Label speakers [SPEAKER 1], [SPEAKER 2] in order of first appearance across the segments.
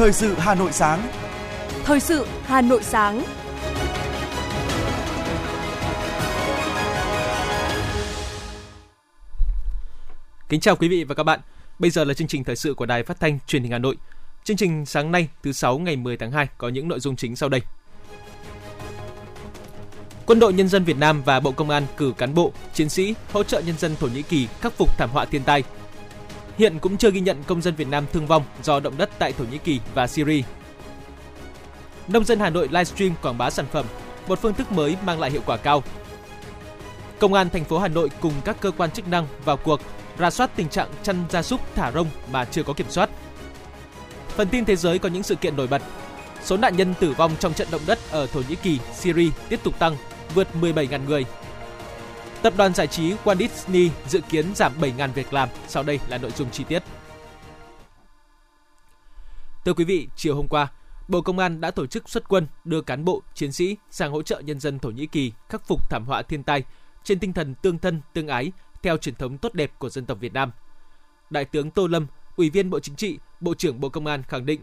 [SPEAKER 1] Thời sự Hà Nội sáng.
[SPEAKER 2] Thời sự Hà Nội sáng.
[SPEAKER 3] Kính chào quý vị và các bạn. Bây giờ là chương trình thời sự của Đài Phát thanh Truyền hình Hà Nội. Chương trình sáng nay thứ sáu ngày 10 tháng 2 có những nội dung chính sau đây. Quân đội Nhân dân Việt Nam và Bộ Công an cử cán bộ, chiến sĩ hỗ trợ nhân dân Thổ Nhĩ Kỳ khắc phục thảm họa thiên tai. Hiện cũng chưa ghi nhận công dân Việt Nam thương vong do động đất tại Thổ Nhĩ Kỳ và Syria. Nông dân Hà Nội livestream quảng bá sản phẩm, một phương thức mới mang lại hiệu quả cao. Công an thành phố Hà Nội cùng các cơ quan chức năng vào cuộc ra soát tình trạng chăn gia súc thả rông mà chưa có kiểm soát. Phần tin thế giới có những sự kiện nổi bật. Số nạn nhân tử vong trong trận động đất ở Thổ Nhĩ Kỳ, Syria tiếp tục tăng, vượt 17.000 người. Tập đoàn giải trí Walt Disney dự kiến giảm 7.000 việc làm. Sau đây là nội dung chi tiết. Thưa quý vị, chiều hôm qua, Bộ Công an đã tổ chức xuất quân đưa cán bộ, chiến sĩ sang hỗ trợ nhân dân Thổ Nhĩ Kỳ khắc phục thảm họa thiên tai trên tinh thần tương thân, tương ái theo truyền thống tốt đẹp của dân tộc Việt Nam. Đại tướng Tô Lâm, Ủy viên Bộ Chính trị, Bộ trưởng Bộ Công an khẳng định,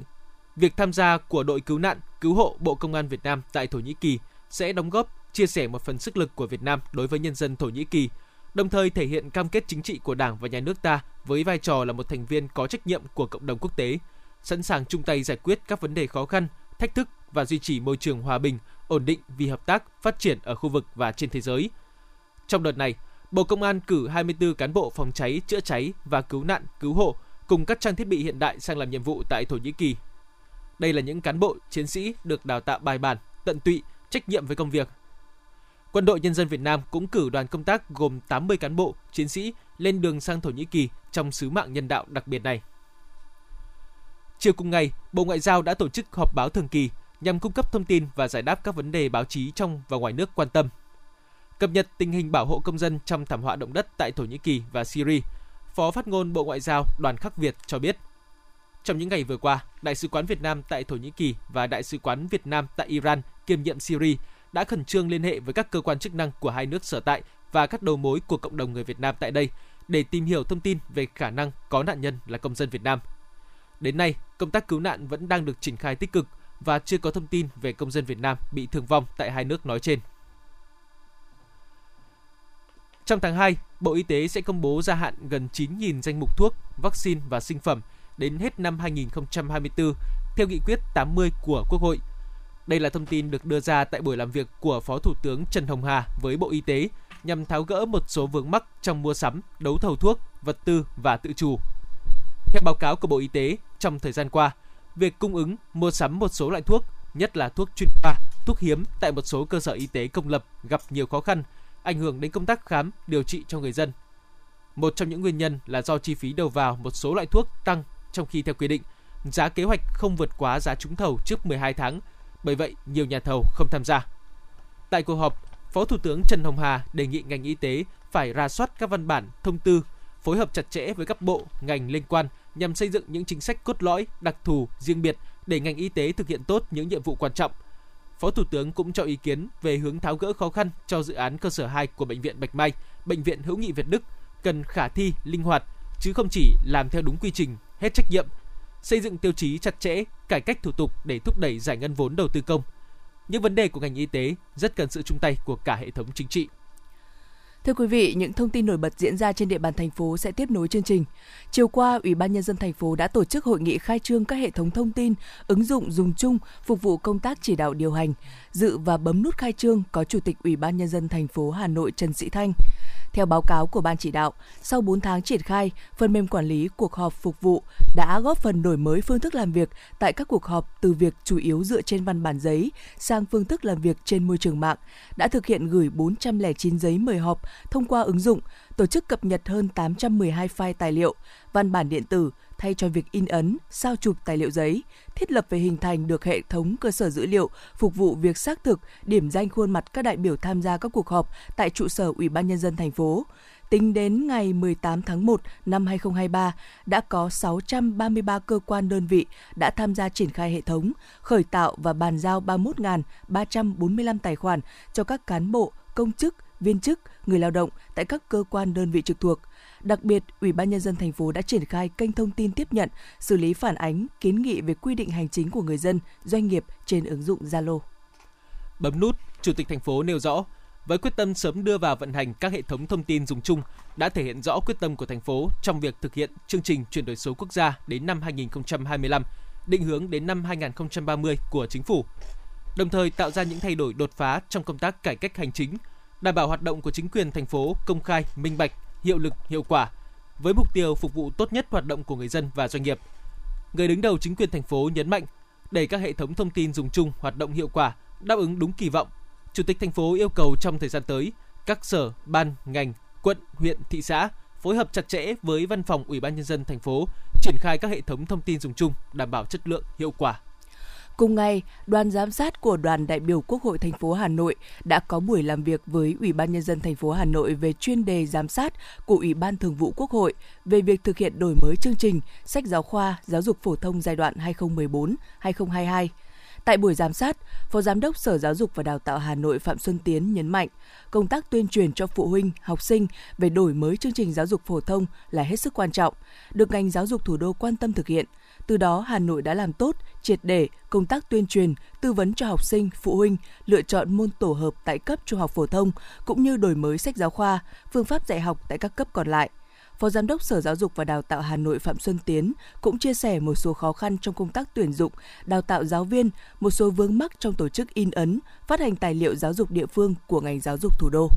[SPEAKER 3] việc tham gia của đội cứu nạn, cứu hộ Bộ Công an Việt Nam tại Thổ Nhĩ Kỳ sẽ đóng góp, chia sẻ một phần sức lực của Việt Nam đối với nhân dân Thổ Nhĩ Kỳ, đồng thời thể hiện cam kết chính trị của Đảng và Nhà nước ta với vai trò là một thành viên có trách nhiệm của cộng đồng quốc tế, sẵn sàng chung tay giải quyết các vấn đề khó khăn, thách thức và duy trì môi trường hòa bình, ổn định vì hợp tác, phát triển ở khu vực và trên thế giới. Trong đợt này, Bộ Công an cử 24 cán bộ phòng cháy, chữa cháy và cứu nạn, cứu hộ cùng các trang thiết bị hiện đại sang làm nhiệm vụ tại Thổ Nhĩ Kỳ. Đây là những cán bộ, chiến sĩ được đào tạo bài bản, tận tụy, trách nhiệm với công việc. Quân đội Nhân dân Việt Nam cũng cử đoàn công tác gồm 80 cán bộ, chiến sĩ lên đường sang Thổ Nhĩ Kỳ trong sứ mạng nhân đạo đặc biệt này. Chiều cùng ngày, Bộ Ngoại giao đã tổ chức họp báo thường kỳ nhằm cung cấp thông tin và giải đáp các vấn đề báo chí trong và ngoài nước quan tâm. Cập nhật tình hình bảo hộ công dân trong thảm họa động đất tại Thổ Nhĩ Kỳ và Syria, Phó phát ngôn Bộ Ngoại giao Đoàn Khắc Việt cho biết, trong những ngày vừa qua, Đại sứ quán Việt Nam tại Thổ Nhĩ Kỳ và Đại sứ quán Việt Nam tại Iran kiêm nhiệm Syria đã khẩn trương liên hệ với các cơ quan chức năng của hai nước sở tại và các đầu mối của cộng đồng người Việt Nam tại đây để tìm hiểu thông tin về khả năng có nạn nhân là công dân Việt Nam. Đến nay, công tác cứu nạn vẫn đang được triển khai tích cực và chưa có thông tin về công dân Việt Nam bị thương vong tại hai nước nói trên. Trong tháng 2, Bộ Y tế sẽ công bố gia hạn gần 9.000 danh mục thuốc, vaccine và sinh phẩm đến hết năm 2024 theo nghị quyết 80 của Quốc hội. Đây là thông tin được đưa ra tại buổi làm việc của Phó Thủ tướng Trần Hồng Hà với Bộ Y tế nhằm tháo gỡ một số vướng mắc trong mua sắm, đấu thầu thuốc, vật tư và tự chủ. Theo báo cáo của Bộ Y tế, trong thời gian qua, việc cung ứng, mua sắm một số loại thuốc, nhất là thuốc chuyên khoa, thuốc hiếm tại một số cơ sở y tế công lập gặp nhiều khó khăn, ảnh hưởng đến công tác khám, điều trị cho người dân. Một trong những nguyên nhân là do chi phí đầu vào một số loại thuốc tăng trong khi theo quy định, giá kế hoạch không vượt quá giá trúng thầu trước 12 tháng, bởi vậy nhiều nhà thầu không tham gia. Tại cuộc họp, Phó Thủ tướng Trần Hồng Hà đề nghị ngành y tế phải ra soát các văn bản, thông tư, phối hợp chặt chẽ với các bộ, ngành liên quan nhằm xây dựng những chính sách cốt lõi, đặc thù, riêng biệt để ngành y tế thực hiện tốt những nhiệm vụ quan trọng. Phó Thủ tướng cũng cho ý kiến về hướng tháo gỡ khó khăn cho dự án cơ sở 2 của bệnh viện Bạch Mai, bệnh viện Hữu nghị Việt Đức cần khả thi, linh hoạt chứ không chỉ làm theo đúng quy trình, hết trách nhiệm, xây dựng tiêu chí chặt chẽ, cải cách thủ tục để thúc đẩy giải ngân vốn đầu tư công. Những vấn đề của ngành y tế rất cần sự chung tay của cả hệ thống chính trị.
[SPEAKER 2] Thưa quý vị, những thông tin nổi bật diễn ra trên địa bàn thành phố sẽ tiếp nối chương trình. Chiều qua, Ủy ban nhân dân thành phố đã tổ chức hội nghị khai trương các hệ thống thông tin, ứng dụng dùng chung phục vụ công tác chỉ đạo điều hành. Dự và bấm nút khai trương có Chủ tịch Ủy ban nhân dân thành phố Hà Nội Trần Sĩ Thanh. Theo báo cáo của Ban chỉ đạo, sau 4 tháng triển khai, phần mềm quản lý cuộc họp phục vụ đã góp phần đổi mới phương thức làm việc tại các cuộc họp từ việc chủ yếu dựa trên văn bản giấy sang phương thức làm việc trên môi trường mạng, đã thực hiện gửi 409 giấy mời họp thông qua ứng dụng, tổ chức cập nhật hơn 812 file tài liệu, văn bản điện tử thay cho việc in ấn, sao chụp tài liệu giấy, thiết lập về hình thành được hệ thống cơ sở dữ liệu phục vụ việc xác thực, điểm danh khuôn mặt các đại biểu tham gia các cuộc họp tại trụ sở Ủy ban nhân dân thành phố. Tính đến ngày 18 tháng 1 năm 2023, đã có 633 cơ quan đơn vị đã tham gia triển khai hệ thống, khởi tạo và bàn giao 31.345 tài khoản cho các cán bộ, công chức, viên chức, người lao động tại các cơ quan đơn vị trực thuộc. Đặc biệt, Ủy ban nhân dân thành phố đã triển khai kênh thông tin tiếp nhận, xử lý phản ánh, kiến nghị về quy định hành chính của người dân, doanh nghiệp trên ứng dụng Zalo.
[SPEAKER 3] Bấm nút, Chủ tịch thành phố nêu rõ, với quyết tâm sớm đưa vào vận hành các hệ thống thông tin dùng chung đã thể hiện rõ quyết tâm của thành phố trong việc thực hiện chương trình chuyển đổi số quốc gia đến năm 2025, định hướng đến năm 2030 của chính phủ. Đồng thời tạo ra những thay đổi đột phá trong công tác cải cách hành chính, đảm bảo hoạt động của chính quyền thành phố công khai, minh bạch, hiệu lực, hiệu quả với mục tiêu phục vụ tốt nhất hoạt động của người dân và doanh nghiệp. Người đứng đầu chính quyền thành phố nhấn mạnh đẩy các hệ thống thông tin dùng chung hoạt động hiệu quả, đáp ứng đúng kỳ vọng. Chủ tịch thành phố yêu cầu trong thời gian tới, các sở, ban, ngành, quận, huyện, thị xã phối hợp chặt chẽ với văn phòng Ủy ban nhân dân thành phố triển khai các hệ thống thông tin dùng chung đảm bảo chất lượng, hiệu quả.
[SPEAKER 2] Cùng ngày, đoàn giám sát của đoàn đại biểu Quốc hội thành phố Hà Nội đã có buổi làm việc với Ủy ban nhân dân thành phố Hà Nội về chuyên đề giám sát của Ủy ban Thường vụ Quốc hội về việc thực hiện đổi mới chương trình sách giáo khoa giáo dục phổ thông giai đoạn 2014-2022. Tại buổi giám sát, Phó Giám đốc Sở Giáo dục và Đào tạo Hà Nội Phạm Xuân Tiến nhấn mạnh, công tác tuyên truyền cho phụ huynh, học sinh về đổi mới chương trình giáo dục phổ thông là hết sức quan trọng, được ngành giáo dục thủ đô quan tâm thực hiện. Từ đó, Hà Nội đã làm tốt, triệt để công tác tuyên truyền, tư vấn cho học sinh, phụ huynh lựa chọn môn tổ hợp tại cấp trung học phổ thông, cũng như đổi mới sách giáo khoa, phương pháp dạy học tại các cấp còn lại. Phó Giám đốc Sở Giáo dục và Đào tạo Hà Nội Phạm Xuân Tiến cũng chia sẻ một số khó khăn trong công tác tuyển dụng, đào tạo giáo viên, một số vướng mắc trong tổ chức in ấn, phát hành tài liệu giáo dục địa phương của ngành giáo dục thủ đô.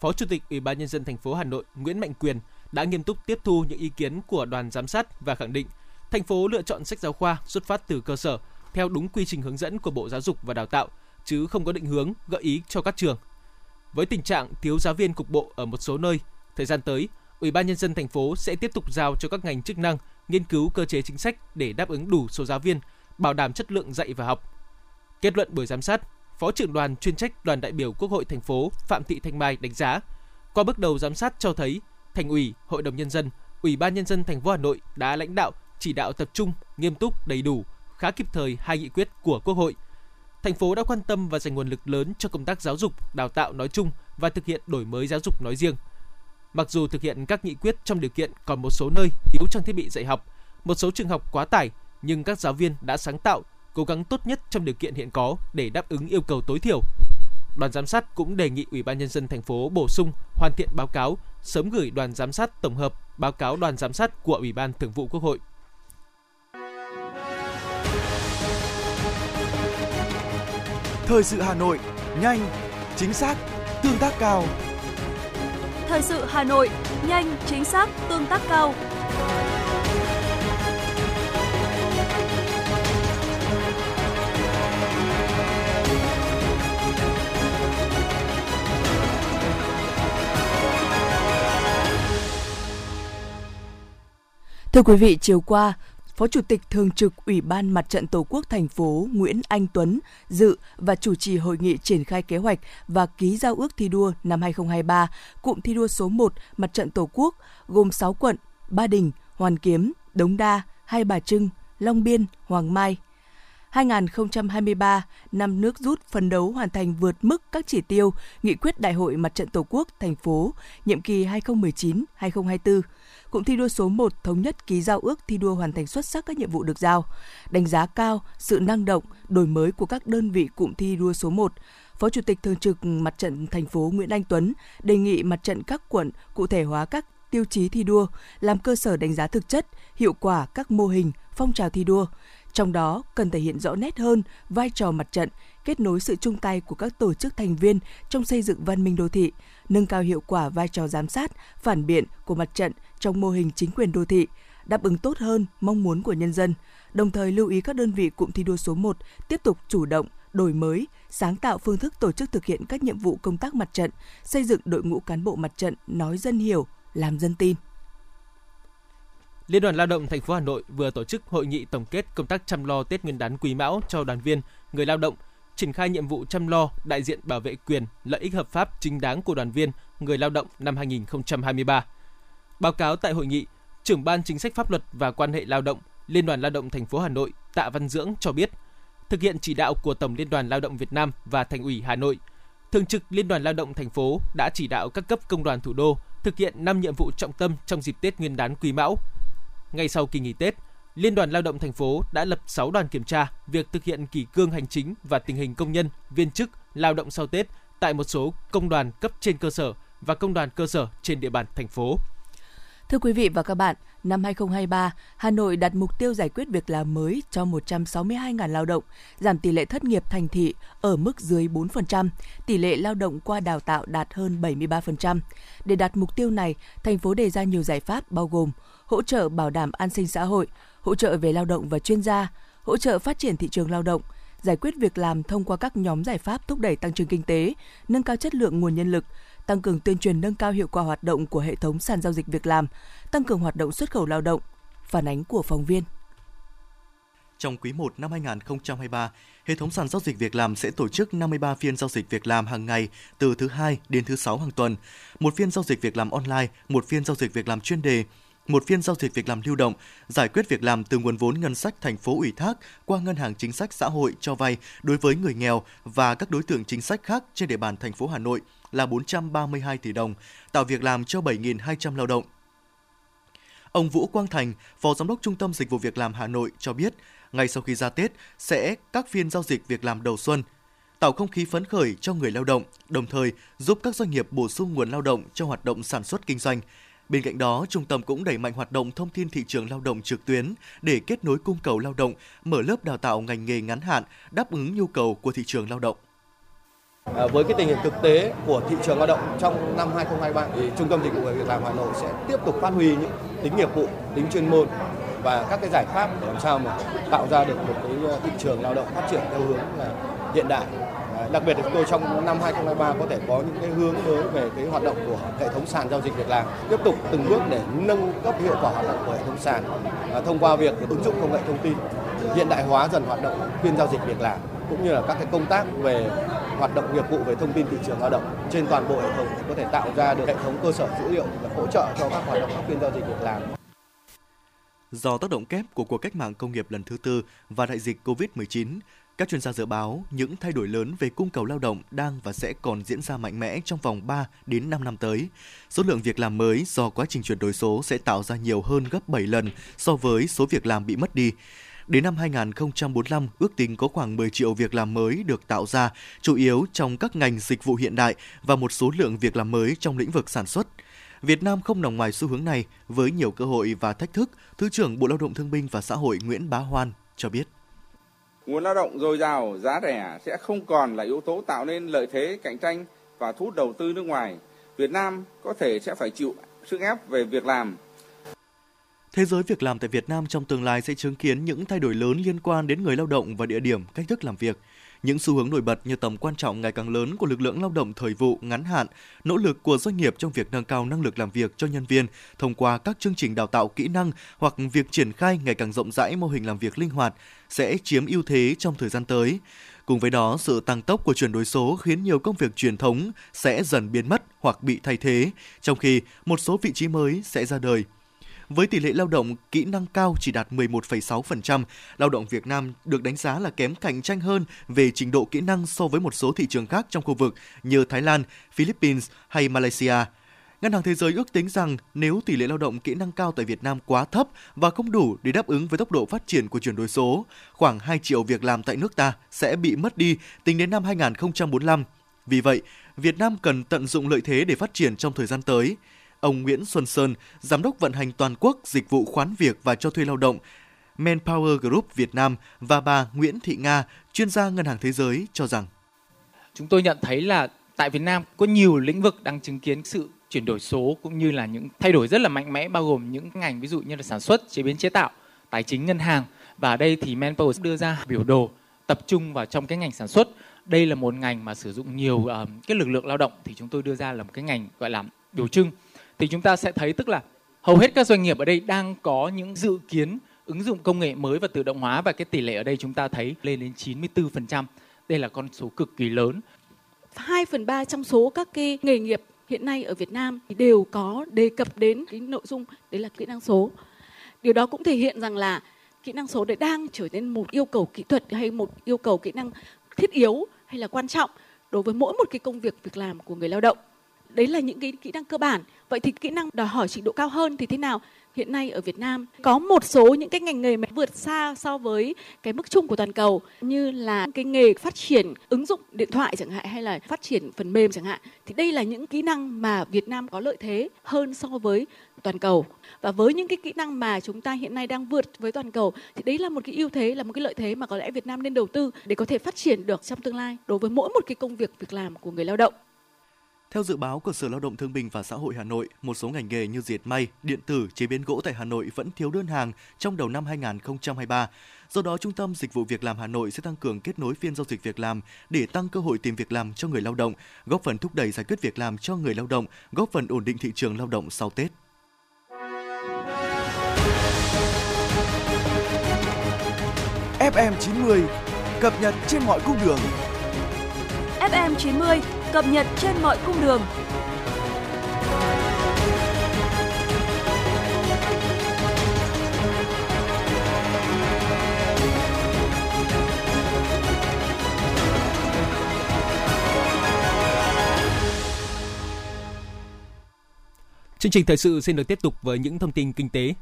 [SPEAKER 3] Phó Chủ tịch Ủy ban nhân dân thành phố Hà Nội Nguyễn Mạnh Quyền đã nghiêm túc tiếp thu những ý kiến của đoàn giám sát và khẳng định thành phố lựa chọn sách giáo khoa xuất phát từ cơ sở theo đúng quy trình hướng dẫn của Bộ Giáo dục và Đào tạo, chứ không có định hướng gợi ý cho các trường. Với tình trạng thiếu giáo viên cục bộ ở một số nơi, thời gian tới, Ủy ban nhân dân thành phố sẽ tiếp tục giao cho các ngành chức năng nghiên cứu cơ chế chính sách để đáp ứng đủ số giáo viên, bảo đảm chất lượng dạy và học. Kết luận buổi giám sát, Phó trưởng đoàn chuyên trách đoàn đại biểu Quốc hội thành phố Phạm Thị Thanh Mai đánh giá, qua bước đầu giám sát cho thấy, Thành ủy, Hội đồng nhân dân, Ủy ban nhân dân thành phố Hà Nội đã lãnh đạo chỉ đạo tập trung, nghiêm túc, đầy đủ, khá kịp thời hai nghị quyết của Quốc hội. Thành phố đã quan tâm và dành nguồn lực lớn cho công tác giáo dục, đào tạo nói chung và thực hiện đổi mới giáo dục nói riêng. Mặc dù thực hiện các nghị quyết trong điều kiện còn một số nơi thiếu trang thiết bị dạy học, một số trường học quá tải, nhưng các giáo viên đã sáng tạo, cố gắng tốt nhất trong điều kiện hiện có để đáp ứng yêu cầu tối thiểu. Đoàn giám sát cũng đề nghị Ủy ban nhân dân thành phố bổ sung, hoàn thiện báo cáo, sớm gửi đoàn giám sát tổng hợp báo cáo đoàn giám sát của Ủy ban Thường vụ Quốc hội.
[SPEAKER 1] Thời sự Hà Nội, nhanh, chính xác, tương tác cao.
[SPEAKER 4] Thời sự Hà Nội, nhanh, chính xác, tương tác cao.
[SPEAKER 2] Thưa quý vị, chiều qua, Phó Chủ tịch Thường trực Ủy ban Mặt trận Tổ quốc thành phố Nguyễn Anh Tuấn dự và chủ trì hội nghị triển khai kế hoạch và ký giao ước thi đua năm 2023, cụm thi đua số 1 Mặt trận Tổ quốc gồm 6 quận Ba Đình, Hoàn Kiếm, Đống Đa, Hai Bà Trưng, Long Biên, Hoàng Mai, 2023, năm nước rút phấn đấu hoàn thành vượt mức các chỉ tiêu nghị quyết Đại hội Mặt trận Tổ quốc thành phố nhiệm kỳ 2019-2024 cụm thi đua số 1 thống nhất ký giao ước thi đua hoàn thành xuất sắc các nhiệm vụ được giao, đánh giá cao sự năng động, đổi mới của các đơn vị cụm thi đua số 1. Phó Chủ tịch Thường trực Mặt trận thành phố Nguyễn Anh Tuấn đề nghị mặt trận các quận cụ thể hóa các tiêu chí thi đua, làm cơ sở đánh giá thực chất, hiệu quả các mô hình, phong trào thi đua. Trong đó cần thể hiện rõ nét hơn vai trò mặt trận, kết nối sự chung tay của các tổ chức thành viên trong xây dựng văn minh đô thị, nâng cao hiệu quả vai trò giám sát, phản biện của mặt trận trong mô hình chính quyền đô thị, đáp ứng tốt hơn mong muốn của nhân dân, đồng thời lưu ý các đơn vị cụm thi đua số 1 tiếp tục chủ động, đổi mới, sáng tạo phương thức tổ chức thực hiện các nhiệm vụ công tác mặt trận, xây dựng đội ngũ cán bộ mặt trận nói dân hiểu, làm dân tin.
[SPEAKER 3] Liên đoàn Lao động thành phố Hà Nội vừa tổ chức hội nghị tổng kết công tác chăm lo Tết Nguyên đán Quý Mão cho đoàn viên, người lao động, triển khai nhiệm vụ chăm lo, đại diện bảo vệ quyền, lợi ích hợp pháp chính đáng của đoàn viên, người lao động năm 2023. Báo cáo tại hội nghị, trưởng ban chính sách pháp luật và quan hệ lao động Liên đoàn Lao động thành phố Hà Nội Tạ Văn Dưỡng cho biết, thực hiện chỉ đạo của Tổng Liên đoàn Lao động Việt Nam và Thành ủy Hà Nội, Thường trực Liên đoàn Lao động thành phố đã chỉ đạo các cấp công đoàn thủ đô thực hiện 5 nhiệm vụ trọng tâm trong dịp Tết Nguyên đán Quý Mão. Ngay sau kỳ nghỉ Tết, Liên đoàn Lao động thành phố đã lập 6 đoàn kiểm tra việc thực hiện kỷ cương hành chính và tình hình công nhân, viên chức, lao động sau Tết tại một số công đoàn cấp trên cơ sở và công đoàn cơ sở trên địa bàn thành phố.
[SPEAKER 2] Thưa quý vị và các bạn, năm 2023, Hà Nội đặt mục tiêu giải quyết việc làm mới cho 162.000 lao động, giảm tỷ lệ thất nghiệp thành thị ở mức dưới 4%, tỷ lệ lao động qua đào tạo đạt hơn 73%. Để đạt mục tiêu này, thành phố đề ra nhiều giải pháp bao gồm hỗ trợ bảo đảm an sinh xã hội, hỗ trợ về lao động và chuyên gia, hỗ trợ phát triển thị trường lao động, giải quyết việc làm thông qua các nhóm giải pháp thúc đẩy tăng trưởng kinh tế, nâng cao chất lượng nguồn nhân lực, tăng cường tuyên truyền nâng cao hiệu quả hoạt động của hệ thống sàn giao dịch việc làm, tăng cường hoạt động xuất khẩu lao động. Phản ánh của phóng viên.
[SPEAKER 5] Trong quý 1 năm 2023, hệ thống sàn giao dịch việc làm sẽ tổ chức 53 phiên giao dịch việc làm hàng ngày từ thứ hai đến thứ sáu hàng tuần, một phiên giao dịch việc làm online, một phiên giao dịch việc làm chuyên đề, một phiên giao dịch việc làm lưu động, giải quyết việc làm từ nguồn vốn ngân sách thành phố ủy thác qua ngân hàng chính sách xã hội cho vay đối với người nghèo và các đối tượng chính sách khác trên địa bàn thành phố Hà Nội là 432 tỷ đồng, tạo việc làm cho 7.200 lao động. Ông Vũ Quang Thành, Phó Giám đốc Trung tâm Dịch vụ Việc làm Hà Nội cho biết, ngay sau khi ra Tết sẽ các phiên giao dịch việc làm đầu xuân, tạo không khí phấn khởi cho người lao động, đồng thời giúp các doanh nghiệp bổ sung nguồn lao động cho hoạt động sản xuất kinh doanh. Bên cạnh đó, trung tâm cũng đẩy mạnh hoạt động thông tin thị trường lao động trực tuyến để kết nối cung cầu lao động, mở lớp đào tạo ngành nghề ngắn hạn đáp ứng nhu cầu của thị trường lao động.
[SPEAKER 6] À, với cái tình hình thực tế của thị trường lao động trong năm 2023 thì Trung tâm Dịch vụ Việc làm Hà Nội sẽ tiếp tục phát huy những tính nghiệp vụ, tính chuyên môn và các cái giải pháp để làm sao mà tạo ra được một cái ờ, thị trường lao động phát triển theo hướng là hiện đại. Đặc biệt là chúng tôi trong năm 2023 có thể có những cái hướng mới về cái hoạt động của hệ thống sàn giao dịch việc làm, tiếp tục từng bước để nâng cấp hiệu quả hoạt động của hệ thống sàn à, thông qua việc ứng dụng công nghệ thông tin, hiện đại hóa dần hoạt động phiên giao dịch việc làm cũng như là các cái công tác về hoạt động nghiệp vụ về thông tin thị trường lao động trên toàn bộ hệ thống để có thể tạo ra được hệ thống cơ sở dữ liệu để hỗ trợ cho các hoạt động các phiên giao dịch việc làm.
[SPEAKER 5] Do tác động kép của cuộc cách mạng công nghiệp lần thứ tư và đại dịch COVID-19, các chuyên gia dự báo những thay đổi lớn về cung cầu lao động đang và sẽ còn diễn ra mạnh mẽ trong vòng 3 đến 5 năm tới. Số lượng việc làm mới do quá trình chuyển đổi số sẽ tạo ra nhiều hơn gấp 7 lần so với số việc làm bị mất đi. Đến năm 2045, ước tính có khoảng 10 triệu việc làm mới được tạo ra, chủ yếu trong các ngành dịch vụ hiện đại và một số lượng việc làm mới trong lĩnh vực sản xuất. Việt Nam không nằm ngoài xu hướng này với nhiều cơ hội và thách thức, Thứ trưởng Bộ Lao động Thương binh và Xã hội Nguyễn Bá Hoan cho biết.
[SPEAKER 7] Nguồn lao động dồi dào, giá rẻ sẽ không còn là yếu tố tạo nên lợi thế cạnh tranh và thu hút đầu tư nước ngoài. Việt Nam có thể sẽ phải chịu sức ép về việc làm
[SPEAKER 5] Thế giới việc làm tại Việt Nam trong tương lai sẽ chứng kiến những thay đổi lớn liên quan đến người lao động và địa điểm, cách thức làm việc. Những xu hướng nổi bật như tầm quan trọng ngày càng lớn của lực lượng lao động thời vụ ngắn hạn, nỗ lực của doanh nghiệp trong việc nâng cao năng lực làm việc cho nhân viên thông qua các chương trình đào tạo kỹ năng hoặc việc triển khai ngày càng rộng rãi mô hình làm việc linh hoạt sẽ chiếm ưu thế trong thời gian tới. Cùng với đó, sự tăng tốc của chuyển đổi số khiến nhiều công việc truyền thống sẽ dần biến mất hoặc bị thay thế, trong khi một số vị trí mới sẽ ra đời với tỷ lệ lao động kỹ năng cao chỉ đạt 11,6%, lao động Việt Nam được đánh giá là kém cạnh tranh hơn về trình độ kỹ năng so với một số thị trường khác trong khu vực như Thái Lan, Philippines hay Malaysia. Ngân hàng Thế giới ước tính rằng nếu tỷ lệ lao động kỹ năng cao tại Việt Nam quá thấp và không đủ để đáp ứng với tốc độ phát triển của chuyển đổi số, khoảng 2 triệu việc làm tại nước ta sẽ bị mất đi tính đến năm 2045. Vì vậy, Việt Nam cần tận dụng lợi thế để phát triển trong thời gian tới. Ông Nguyễn Xuân Sơn, Giám đốc vận hành toàn quốc dịch vụ khoán việc và cho thuê lao động Manpower Group Việt Nam và bà Nguyễn Thị Nga, chuyên gia Ngân hàng Thế giới cho rằng.
[SPEAKER 8] Chúng tôi nhận thấy là tại Việt Nam có nhiều lĩnh vực đang chứng kiến sự chuyển đổi số cũng như là những thay đổi rất là mạnh mẽ bao gồm những ngành ví dụ như là sản xuất, chế biến chế tạo, tài chính ngân hàng. Và ở đây thì Manpower đưa ra biểu đồ tập trung vào trong cái ngành sản xuất. Đây là một ngành mà sử dụng nhiều uh, cái lực lượng lao động thì chúng tôi đưa ra là một cái ngành gọi là biểu trưng thì chúng ta sẽ thấy tức là hầu hết các doanh nghiệp ở đây đang có những dự kiến ứng dụng công nghệ mới và tự động hóa và cái tỷ lệ ở đây chúng ta thấy lên đến 94%. Đây là con số cực kỳ lớn.
[SPEAKER 9] 2 phần 3 trong số các cái nghề nghiệp hiện nay ở Việt Nam đều có đề cập đến cái nội dung, đấy là kỹ năng số. Điều đó cũng thể hiện rằng là kỹ năng số đấy đang trở nên một yêu cầu kỹ thuật hay một yêu cầu kỹ năng thiết yếu hay là quan trọng đối với mỗi một cái công việc việc làm của người lao động đấy là những cái kỹ năng cơ bản. Vậy thì kỹ năng đòi hỏi trình độ cao hơn thì thế nào? Hiện nay ở Việt Nam có một số những cái ngành nghề mà vượt xa so với cái mức chung của toàn cầu, như là cái nghề phát triển ứng dụng điện thoại chẳng hạn, hay là phát triển phần mềm chẳng hạn. Thì đây là những kỹ năng mà Việt Nam có lợi thế hơn so với toàn cầu. Và với những cái kỹ năng mà chúng ta hiện nay đang vượt với toàn cầu, thì đấy là một cái ưu thế, là một cái lợi thế mà có lẽ Việt Nam nên đầu tư để có thể phát triển được trong tương lai đối với mỗi một cái công việc việc làm của người lao động
[SPEAKER 5] theo dự báo của Sở Lao động Thương binh và Xã hội Hà Nội, một số ngành nghề như dệt may, điện tử, chế biến gỗ tại Hà Nội vẫn thiếu đơn hàng trong đầu năm 2023. Do đó, Trung tâm Dịch vụ Việc làm Hà Nội sẽ tăng cường kết nối phiên giao dịch việc làm để tăng cơ hội tìm việc làm cho người lao động, góp phần thúc đẩy giải quyết việc làm cho người lao động, góp phần ổn định thị trường lao động sau Tết.
[SPEAKER 1] FM90 cập nhật trên mọi cung đường.
[SPEAKER 4] FM90 cập nhật trên mọi cung đường.
[SPEAKER 3] Chương trình thời sự xin được tiếp tục với những thông tin kinh tế.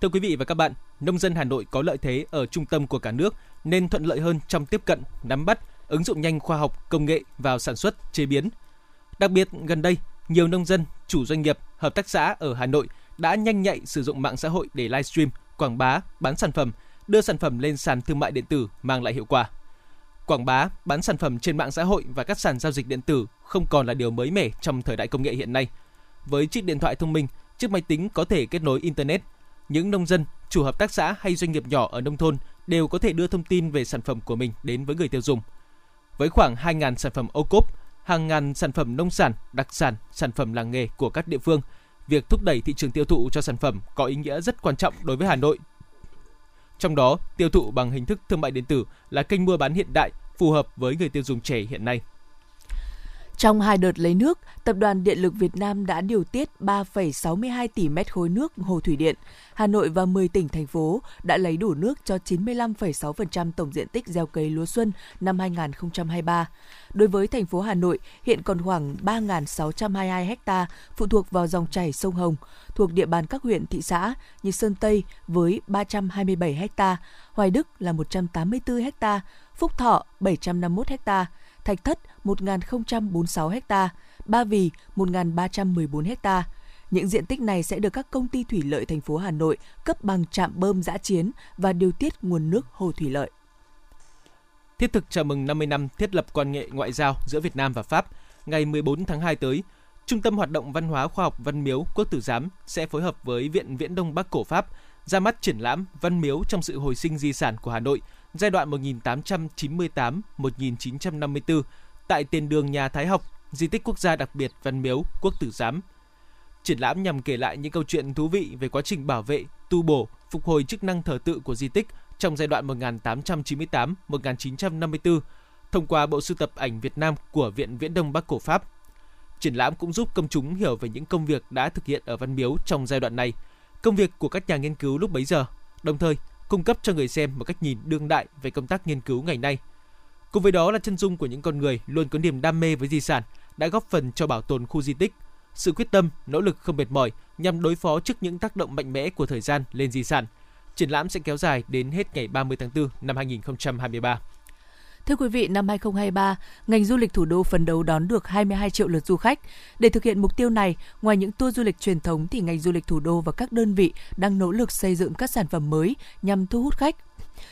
[SPEAKER 3] Thưa quý vị và các bạn, nông dân Hà Nội có lợi thế ở trung tâm của cả nước nên thuận lợi hơn trong tiếp cận, nắm bắt, ứng dụng nhanh khoa học, công nghệ vào sản xuất, chế biến. Đặc biệt gần đây, nhiều nông dân, chủ doanh nghiệp, hợp tác xã ở Hà Nội đã nhanh nhạy sử dụng mạng xã hội để livestream, quảng bá, bán sản phẩm, đưa sản phẩm lên sàn thương mại điện tử mang lại hiệu quả. Quảng bá, bán sản phẩm trên mạng xã hội và các sàn giao dịch điện tử không còn là điều mới mẻ trong thời đại công nghệ hiện nay. Với chiếc điện thoại thông minh, chiếc máy tính có thể kết nối internet, những nông dân, chủ hợp tác xã hay doanh nghiệp nhỏ ở nông thôn đều có thể đưa thông tin về sản phẩm của mình đến với người tiêu dùng. Với khoảng 2.000 sản phẩm ô cốp, hàng ngàn sản phẩm nông sản, đặc sản, sản phẩm làng nghề của các địa phương, việc thúc đẩy thị trường tiêu thụ cho sản phẩm có ý nghĩa rất quan trọng đối với Hà Nội. Trong đó, tiêu thụ bằng hình thức thương mại điện tử là kênh mua bán hiện đại phù hợp với người tiêu dùng trẻ hiện nay.
[SPEAKER 2] Trong hai đợt lấy nước, Tập đoàn Điện lực Việt Nam đã điều tiết 3,62 tỷ mét khối nước hồ thủy điện. Hà Nội và 10 tỉnh, thành phố đã lấy đủ nước cho 95,6% tổng diện tích gieo cấy lúa xuân năm 2023. Đối với thành phố Hà Nội, hiện còn khoảng 3.622 ha phụ thuộc vào dòng chảy sông Hồng, thuộc địa bàn các huyện, thị xã như Sơn Tây với 327 ha, Hoài Đức là 184 ha, Phúc Thọ 751 ha, Thạch Thất 1.046 ha, Ba Vì 1.314 ha. Những diện tích này sẽ được các công ty thủy lợi thành phố Hà Nội cấp bằng trạm bơm giã chiến và điều tiết nguồn nước hồ thủy lợi.
[SPEAKER 3] Thiết thực chào mừng 50 năm thiết lập quan hệ ngoại giao giữa Việt Nam và Pháp, ngày 14 tháng 2 tới, Trung tâm Hoạt động Văn hóa Khoa học Văn Miếu Quốc Tử Giám sẽ phối hợp với Viện Viễn Đông Bắc Cổ Pháp ra mắt triển lãm Văn Miếu trong sự hồi sinh di sản của Hà Nội giai đoạn 1898-1954 tại tiền đường nhà Thái học, di tích quốc gia đặc biệt Văn Miếu Quốc Tử Giám. Triển lãm nhằm kể lại những câu chuyện thú vị về quá trình bảo vệ, tu bổ, phục hồi chức năng thờ tự của di tích trong giai đoạn 1898-1954 thông qua bộ sưu tập ảnh Việt Nam của Viện Viễn Đông Bắc Cổ Pháp. Triển lãm cũng giúp công chúng hiểu về những công việc đã thực hiện ở Văn Miếu trong giai đoạn này, công việc của các nhà nghiên cứu lúc bấy giờ, đồng thời cung cấp cho người xem một cách nhìn đương đại về công tác nghiên cứu ngày nay. Cùng với đó là chân dung của những con người luôn có niềm đam mê với di sản đã góp phần cho bảo tồn khu di tích, sự quyết tâm, nỗ lực không mệt mỏi nhằm đối phó trước những tác động mạnh mẽ của thời gian lên di sản. Triển lãm sẽ kéo dài đến hết ngày 30 tháng 4 năm 2023.
[SPEAKER 2] Thưa quý vị, năm 2023, ngành du lịch thủ đô phấn đấu đón được 22 triệu lượt du khách. Để thực hiện mục tiêu này, ngoài những tour du lịch truyền thống thì ngành du lịch thủ đô và các đơn vị đang nỗ lực xây dựng các sản phẩm mới nhằm thu hút khách.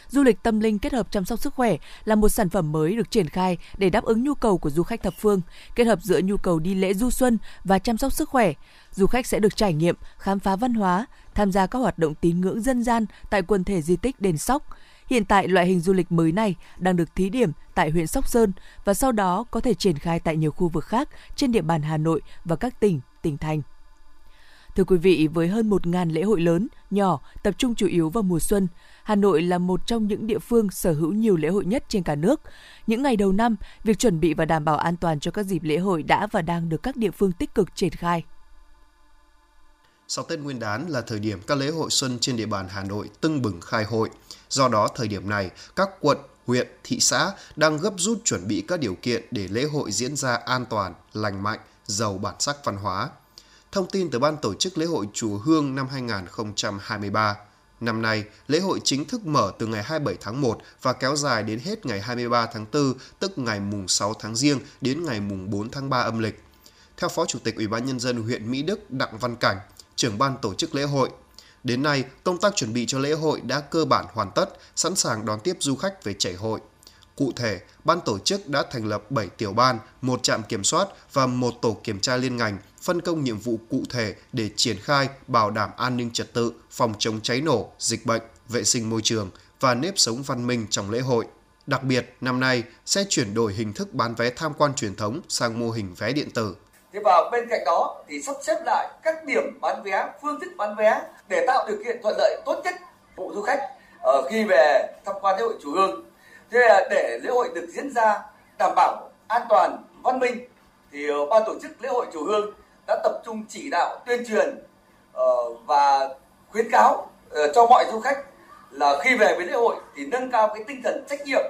[SPEAKER 2] Du lịch tâm linh kết hợp chăm sóc sức khỏe là một sản phẩm mới được triển khai để đáp ứng nhu cầu của du khách thập phương, kết hợp giữa nhu cầu đi lễ du xuân và chăm sóc sức khỏe. Du khách sẽ được trải nghiệm, khám phá văn hóa, tham gia các hoạt động tín ngưỡng dân gian tại quần thể di tích đền Sóc, Hiện tại loại hình du lịch mới này đang được thí điểm tại huyện Sóc Sơn và sau đó có thể triển khai tại nhiều khu vực khác trên địa bàn Hà Nội và các tỉnh, tỉnh thành. Thưa quý vị, với hơn 1.000 lễ hội lớn, nhỏ, tập trung chủ yếu vào mùa xuân, Hà Nội là một trong những địa phương sở hữu nhiều lễ hội nhất trên cả nước. Những ngày đầu năm, việc chuẩn bị và đảm bảo an toàn cho các dịp lễ hội đã và đang được các địa phương tích cực triển khai.
[SPEAKER 10] Sau Tết Nguyên đán là thời điểm các lễ hội xuân trên địa bàn Hà Nội tưng bừng khai hội. Do đó, thời điểm này, các quận, huyện, thị xã đang gấp rút chuẩn bị các điều kiện để lễ hội diễn ra an toàn, lành mạnh, giàu bản sắc văn hóa. Thông tin từ Ban tổ chức lễ hội Chùa Hương năm 2023. Năm nay, lễ hội chính thức mở từ ngày 27 tháng 1 và kéo dài đến hết ngày 23 tháng 4, tức ngày mùng 6 tháng Giêng đến ngày mùng 4 tháng 3 âm lịch. Theo Phó Chủ tịch Ủy ban Nhân dân huyện Mỹ Đức Đặng Văn Cảnh, trưởng ban tổ chức lễ hội, Đến nay, công tác chuẩn bị cho lễ hội đã cơ bản hoàn tất, sẵn sàng đón tiếp du khách về chảy hội. Cụ thể, ban tổ chức đã thành lập 7 tiểu ban, một trạm kiểm soát và một tổ kiểm tra liên ngành, phân công nhiệm vụ cụ thể để triển khai bảo đảm an ninh trật tự, phòng chống cháy nổ, dịch bệnh, vệ sinh môi trường và nếp sống văn minh trong lễ hội. Đặc biệt, năm nay sẽ chuyển đổi hình thức bán vé tham quan truyền thống sang mô hình vé điện tử.
[SPEAKER 11] Thế và bên cạnh đó thì sắp xếp lại các điểm bán vé, phương thức bán vé để tạo điều kiện thuận lợi tốt nhất phụ du khách ở khi về tham quan lễ hội chùa Hương. Thế là để lễ hội được diễn ra đảm bảo an toàn, văn minh thì ờ, ban tổ chức lễ hội chùa Hương đã tập trung chỉ đạo tuyên truyền ờ, và khuyến cáo cho mọi du khách là khi về với lễ hội thì nâng cao cái tinh thần trách nhiệm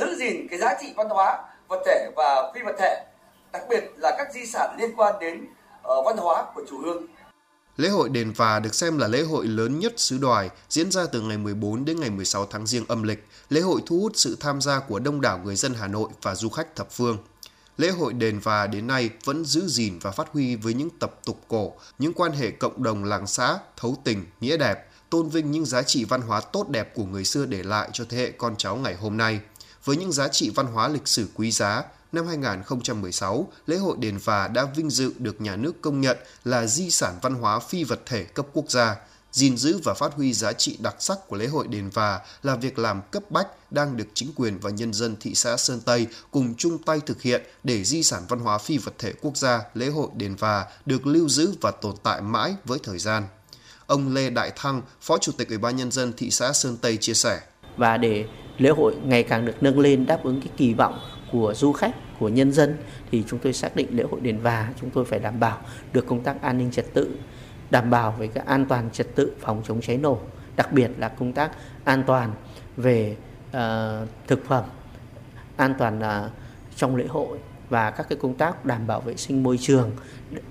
[SPEAKER 11] giữ gìn cái giá trị văn hóa vật thể và phi vật thể đặc biệt là các di sản liên quan đến uh, văn hóa của chủ Hương.
[SPEAKER 10] Lễ hội đền Và được xem là lễ hội lớn nhất xứ Đoài, diễn ra từ ngày 14 đến ngày 16 tháng Giêng âm lịch. Lễ hội thu hút sự tham gia của đông đảo người dân Hà Nội và du khách thập phương. Lễ hội đền Và đến nay vẫn giữ gìn và phát huy với những tập tục cổ, những quan hệ cộng đồng làng xã, thấu tình, nghĩa đẹp, tôn vinh những giá trị văn hóa tốt đẹp của người xưa để lại cho thế hệ con cháu ngày hôm nay. Với những giá trị văn hóa lịch sử quý giá, năm 2016, lễ hội đền Và đã vinh dự được nhà nước công nhận là di sản văn hóa phi vật thể cấp quốc gia. gìn giữ và phát huy giá trị đặc sắc của lễ hội đền Và là việc làm cấp bách đang được chính quyền và nhân dân thị xã Sơn Tây cùng chung tay thực hiện để di sản văn hóa phi vật thể quốc gia lễ hội đền Và được lưu giữ và tồn tại mãi với thời gian. Ông Lê Đại Thăng, Phó Chủ tịch Ủy ban nhân dân thị xã Sơn Tây chia sẻ:
[SPEAKER 12] Và để lễ hội ngày càng được nâng lên đáp ứng cái kỳ vọng của du khách của nhân dân thì chúng tôi xác định lễ hội đền và chúng tôi phải đảm bảo được công tác an ninh trật tự đảm bảo về cái an toàn trật tự phòng chống cháy nổ đặc biệt là công tác an toàn về uh, thực phẩm an toàn uh, trong lễ hội và các cái công tác đảm bảo vệ sinh môi trường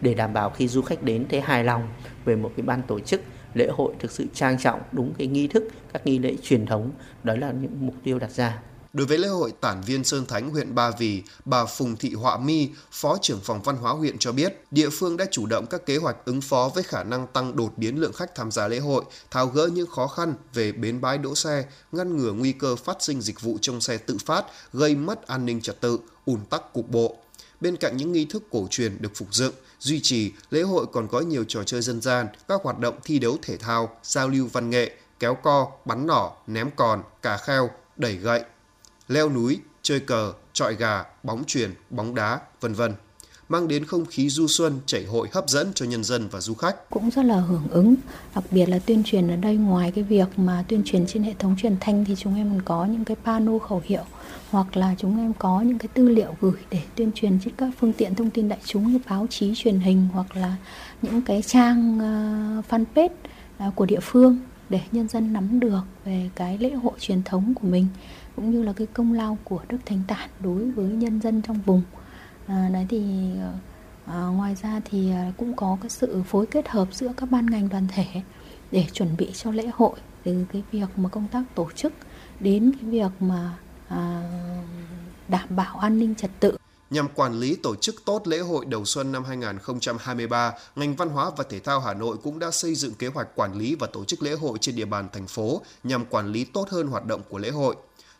[SPEAKER 12] để đảm bảo khi du khách đến thấy hài lòng về một cái ban tổ chức lễ hội thực sự trang trọng đúng cái nghi thức các nghi lễ truyền thống đó là những mục tiêu đặt ra.
[SPEAKER 10] Đối với lễ hội Tản Viên Sơn Thánh huyện Ba Vì, bà Phùng Thị Họa Mi, Phó trưởng phòng văn hóa huyện cho biết, địa phương đã chủ động các kế hoạch ứng phó với khả năng tăng đột biến lượng khách tham gia lễ hội, tháo gỡ những khó khăn về bến bãi đỗ xe, ngăn ngừa nguy cơ phát sinh dịch vụ trong xe tự phát, gây mất an ninh trật tự, ùn tắc cục bộ. Bên cạnh những nghi thức cổ truyền được phục dựng, duy trì, lễ hội còn có nhiều trò chơi dân gian, các hoạt động thi đấu thể thao, giao lưu văn nghệ, kéo co, bắn nỏ, ném còn, cà kheo, đẩy gậy, leo núi, chơi cờ, trọi gà, bóng truyền, bóng đá, vân vân mang đến không khí du xuân chảy hội hấp dẫn cho nhân dân và du khách.
[SPEAKER 13] Cũng rất là hưởng ứng, đặc biệt là tuyên truyền ở đây ngoài cái việc mà tuyên truyền trên hệ thống truyền thanh thì chúng em còn có những cái pano khẩu hiệu hoặc là chúng em có những cái tư liệu gửi để tuyên truyền trên các phương tiện thông tin đại chúng như báo chí, truyền hình hoặc là những cái trang ờ, fanpage ờ, của địa phương để nhân dân nắm được về cái lễ hội truyền thống của mình cũng như là cái công lao của Đức Thánh Tản đối với nhân dân trong vùng. À, đấy thì ờ, à, ngoài ra thì à, cũng có cái sự phối kết hợp giữa các ban ngành đoàn thể để chuẩn bị cho lễ hội từ cái việc mà công tác tổ chức đến cái việc mà à, đảm bảo an ninh trật tự
[SPEAKER 10] Nhằm quản lý tổ chức tốt lễ hội đầu xuân năm 2023, ngành văn hóa và thể thao Hà Nội cũng đã xây dựng kế hoạch quản lý và tổ chức lễ hội trên địa bàn thành phố nhằm quản lý tốt hơn hoạt động của lễ hội.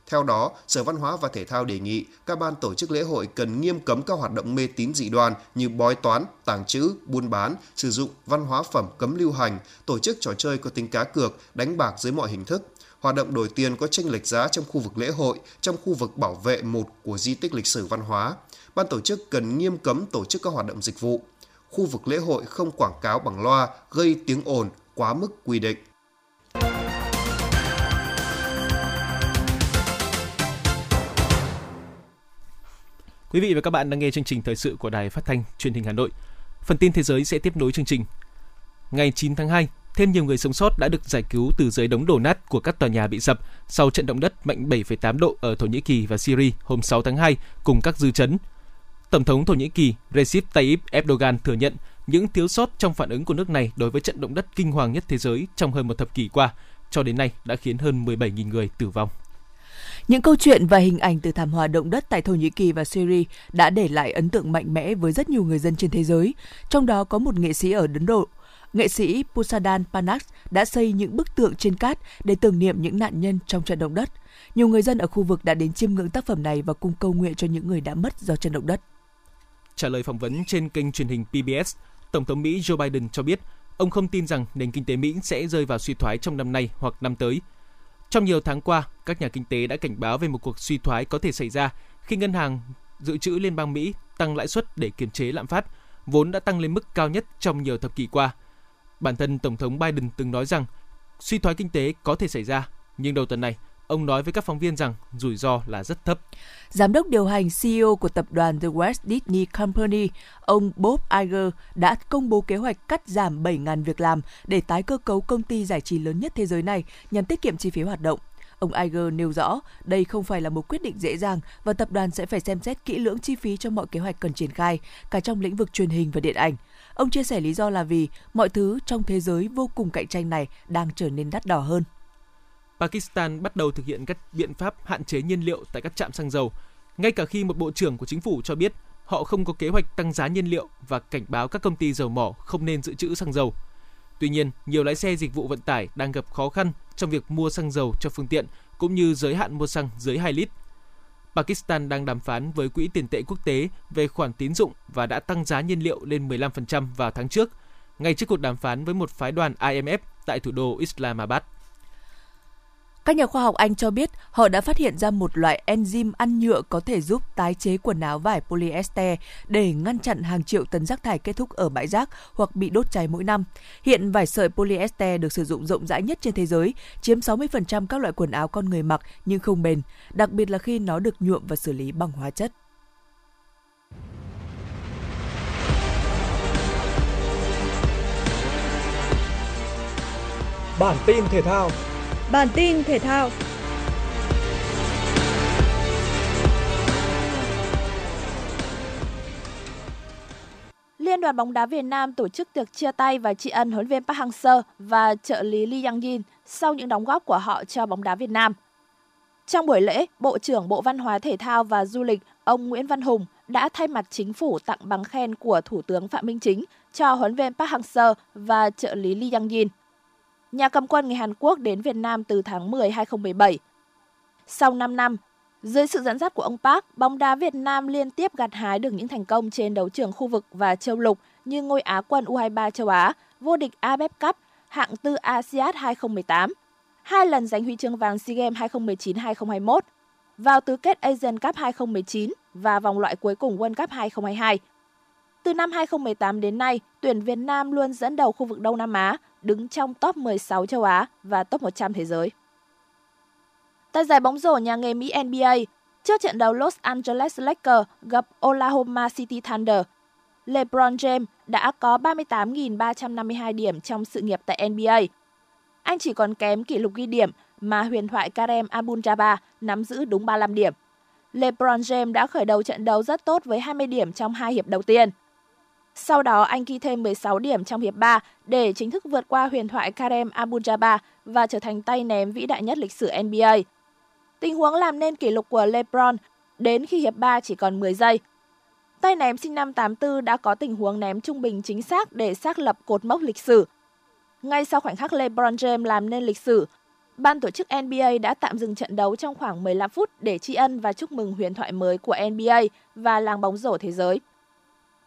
[SPEAKER 10] Theo đó, Sở Văn hóa và Thể thao đề nghị các ban tổ chức lễ hội cần nghiêm cấm các hoạt động mê tín dị đoan như bói toán, tàng trữ, buôn bán, sử dụng văn hóa phẩm cấm lưu hành, tổ chức trò chơi có tính cá cược, đánh bạc dưới mọi hình thức, hoạt động đổi tiền có tranh lệch giá trong khu vực lễ hội, trong khu vực bảo vệ một của di tích lịch sử văn hóa. Ban tổ chức cần nghiêm cấm tổ chức các hoạt động dịch vụ. Khu vực lễ hội không quảng cáo bằng loa, gây tiếng ồn, quá mức quy định.
[SPEAKER 3] Quý vị và các bạn đang nghe chương trình thời sự của Đài Phát thanh Truyền hình Hà Nội. Phần tin thế giới sẽ tiếp nối chương trình. Ngày 9 tháng 2, thêm nhiều người sống sót đã được giải cứu từ dưới đống đổ nát của các tòa nhà bị sập sau trận động đất mạnh 7,8 độ ở Thổ Nhĩ Kỳ và Syria hôm 6 tháng 2 cùng các dư chấn. Tổng thống Thổ Nhĩ Kỳ Recep Tayyip Erdogan thừa nhận những thiếu sót trong phản ứng của nước này đối với trận động đất kinh hoàng nhất thế giới trong hơn một thập kỷ qua, cho đến nay đã khiến hơn 17.000 người tử vong.
[SPEAKER 2] Những câu chuyện và hình ảnh từ thảm họa động đất tại Thổ Nhĩ Kỳ và Syria đã để lại ấn tượng mạnh mẽ với rất nhiều người dân trên thế giới, trong đó có một nghệ sĩ ở Ấn Độ. Nghệ sĩ Pusadan Panak đã xây những bức tượng trên cát để tưởng niệm những nạn nhân trong trận động đất. Nhiều người dân ở khu vực đã đến chiêm ngưỡng tác phẩm này và cung cầu nguyện cho những người đã mất do trận động đất.
[SPEAKER 3] Trả lời phỏng vấn trên kênh truyền hình PBS, Tổng thống Mỹ Joe Biden cho biết ông không tin rằng nền kinh tế Mỹ sẽ rơi vào suy thoái trong năm nay hoặc năm tới. Trong nhiều tháng qua, các nhà kinh tế đã cảnh báo về một cuộc suy thoái có thể xảy ra khi ngân hàng dự trữ liên bang Mỹ tăng lãi suất để kiềm chế lạm phát, vốn đã tăng lên mức cao nhất trong nhiều thập kỷ qua. Bản thân Tổng thống Biden từng nói rằng suy thoái kinh tế có thể xảy ra, nhưng đầu tuần này, ông nói với các phóng viên rằng rủi ro là rất thấp.
[SPEAKER 2] Giám đốc điều hành CEO của tập đoàn The West Disney Company, ông Bob Iger đã công bố kế hoạch cắt giảm 7.000 việc làm để tái cơ cấu công ty giải trí lớn nhất thế giới này nhằm tiết kiệm chi phí hoạt động. Ông Iger nêu rõ đây không phải là một quyết định dễ dàng và tập đoàn sẽ phải xem xét kỹ lưỡng chi phí cho mọi kế hoạch cần triển khai, cả trong lĩnh vực truyền hình và điện ảnh. Ông chia sẻ lý do là vì mọi thứ trong thế giới vô cùng cạnh tranh này đang trở nên đắt đỏ hơn.
[SPEAKER 3] Pakistan bắt đầu thực hiện các biện pháp hạn chế nhiên liệu tại các trạm xăng dầu, ngay cả khi một bộ trưởng của chính phủ cho biết họ không có kế hoạch tăng giá nhiên liệu và cảnh báo các công ty dầu mỏ không nên dự trữ xăng dầu. Tuy nhiên, nhiều lái xe dịch vụ vận tải đang gặp khó khăn trong việc mua xăng dầu cho phương tiện cũng như giới hạn mua xăng dưới 2 lít. Pakistan đang đàm phán với Quỹ tiền tệ quốc tế về khoản tín dụng và đã tăng giá nhiên liệu lên 15% vào tháng trước, ngay trước cuộc đàm phán với một phái đoàn IMF tại thủ đô Islamabad.
[SPEAKER 2] Các nhà khoa học Anh cho biết họ đã phát hiện ra một loại enzyme ăn nhựa có thể giúp tái chế quần áo vải polyester để ngăn chặn hàng triệu tấn rác thải kết thúc ở bãi rác hoặc bị đốt cháy mỗi năm. Hiện vải sợi polyester được sử dụng rộng rãi nhất trên thế giới, chiếm 60% các loại quần áo con người mặc nhưng không bền, đặc biệt là khi nó được nhuộm và xử lý bằng hóa chất.
[SPEAKER 1] Bản tin thể thao
[SPEAKER 4] Bản tin thể thao Liên đoàn bóng đá Việt Nam tổ chức tiệc chia tay và tri ân huấn viên Park Hang-seo và trợ lý Lee Yang-jin sau những đóng góp của họ cho bóng đá Việt Nam. Trong buổi lễ, Bộ trưởng Bộ Văn hóa Thể thao và Du lịch ông Nguyễn Văn Hùng đã thay mặt chính phủ tặng bằng khen của Thủ tướng Phạm Minh Chính cho huấn viên Park Hang-seo và trợ lý Lee Yang-jin nhà cầm quân người Hàn Quốc đến Việt Nam từ tháng 10 2017. Sau 5 năm, dưới sự dẫn dắt của ông Park, bóng đá Việt Nam liên tiếp gặt hái được những thành công trên đấu trường khu vực và châu lục như ngôi Á quân U23 châu Á, vô địch AFF Cup, hạng tư ASEAN 2018, hai lần giành huy chương vàng SEA Games 2019-2021, vào tứ kết Asian Cup 2019 và vòng loại cuối cùng World Cup 2022. Từ năm 2018 đến nay, tuyển Việt Nam luôn dẫn đầu khu vực Đông Nam Á, đứng trong top 16 châu Á và top 100 thế giới. Tại giải bóng rổ nhà nghề Mỹ NBA, trước trận đấu Los Angeles Lakers gặp Oklahoma City Thunder, LeBron James đã có 38.352 điểm trong sự nghiệp tại NBA. Anh chỉ còn kém kỷ lục ghi điểm mà huyền thoại Kareem Abdul-Jabbar nắm giữ đúng 35 điểm. LeBron James đã khởi đầu trận đấu rất tốt với 20 điểm trong hai hiệp đầu tiên. Sau đó anh ghi thêm 16 điểm trong hiệp 3 để chính thức vượt qua huyền thoại Kareem Abdul-Jabbar và trở thành tay ném vĩ đại nhất lịch sử NBA. Tình huống làm nên kỷ lục của LeBron đến khi hiệp 3 chỉ còn 10 giây. Tay ném sinh năm 84 đã có tình huống ném trung bình chính xác để xác lập cột mốc lịch sử. Ngay sau khoảnh khắc LeBron James làm nên lịch sử, ban tổ chức NBA đã tạm dừng trận đấu trong khoảng 15 phút để tri ân và chúc mừng huyền thoại mới của NBA và làng bóng rổ thế giới.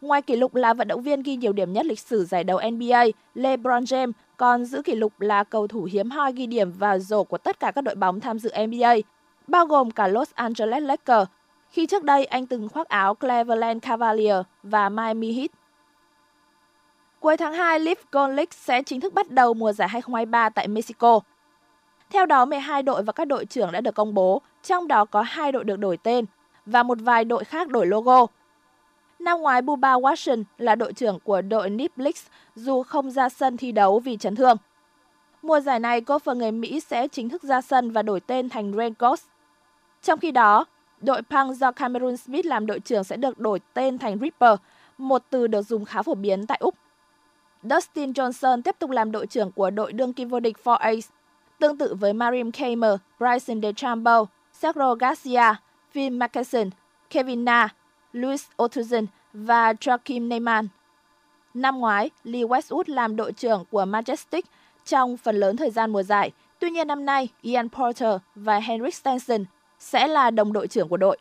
[SPEAKER 4] Ngoài kỷ lục là vận động viên ghi nhiều điểm nhất lịch sử giải đấu NBA, LeBron James còn giữ kỷ lục là cầu thủ hiếm hoi ghi điểm và rổ của tất cả các đội bóng tham dự NBA, bao gồm cả Los Angeles Lakers, khi trước đây anh từng khoác áo Cleveland Cavaliers và Miami Heat. Cuối tháng 2, Leaf Gold League sẽ chính thức bắt đầu mùa giải 2023 tại Mexico. Theo đó, 12 đội và các đội trưởng đã được công bố, trong đó có hai đội được đổi tên và một vài đội khác đổi logo. Năm ngoái, Bubba Watson là đội trưởng của đội Niplix dù không ra sân thi đấu vì chấn thương. Mùa giải này, golfer người Mỹ sẽ chính thức ra sân và đổi tên thành Raincoats. Trong khi đó, đội Punk do Cameron Smith làm đội trưởng sẽ được đổi tên thành Ripper, một từ được dùng khá phổ biến tại Úc. Dustin Johnson tiếp tục làm đội trưởng của đội đương kim vô địch 4Ace, tương tự với Marim Kamer, Bryson DeChambeau, Sergio Garcia, Phil Mickelson, Kevin Na, Louis Oosthuizen và Joachim Neyman. Năm ngoái, Lee Westwood làm đội trưởng của Majestic trong phần lớn thời gian mùa giải. Tuy nhiên năm nay, Ian Porter và Henrik Stenson sẽ là đồng đội trưởng của đội.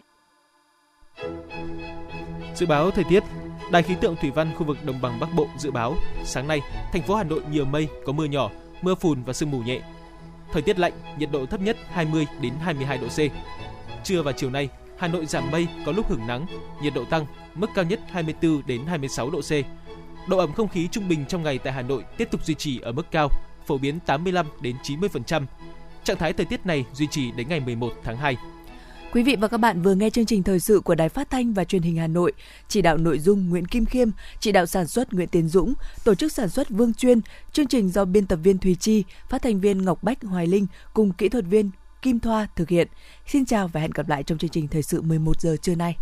[SPEAKER 3] Dự báo thời tiết Đài khí tượng thủy văn khu vực đồng bằng Bắc Bộ dự báo sáng nay thành phố Hà Nội nhiều mây, có mưa nhỏ, mưa phùn và sương mù nhẹ. Thời tiết lạnh, nhiệt độ thấp nhất 20 đến 22 độ C. Trưa và chiều nay, Hà Nội giảm mây, có lúc hưởng nắng, nhiệt độ tăng, mức cao nhất 24 đến 26 độ C. Độ ẩm không khí trung bình trong ngày tại Hà Nội tiếp tục duy trì ở mức cao, phổ biến 85 đến 90%. Trạng thái thời tiết này duy trì đến ngày 11 tháng 2.
[SPEAKER 2] Quý vị và các bạn vừa nghe chương trình thời sự của Đài Phát thanh và Truyền hình Hà Nội, chỉ đạo nội dung Nguyễn Kim Khiêm, chỉ đạo sản xuất Nguyễn Tiến Dũng, tổ chức sản xuất Vương Chuyên, chương trình do biên tập viên Thùy Chi, phát thanh viên Ngọc Bách Hoài Linh cùng kỹ thuật viên Kim Thoa thực hiện. Xin chào và hẹn gặp lại trong chương trình thời sự 11 giờ trưa nay.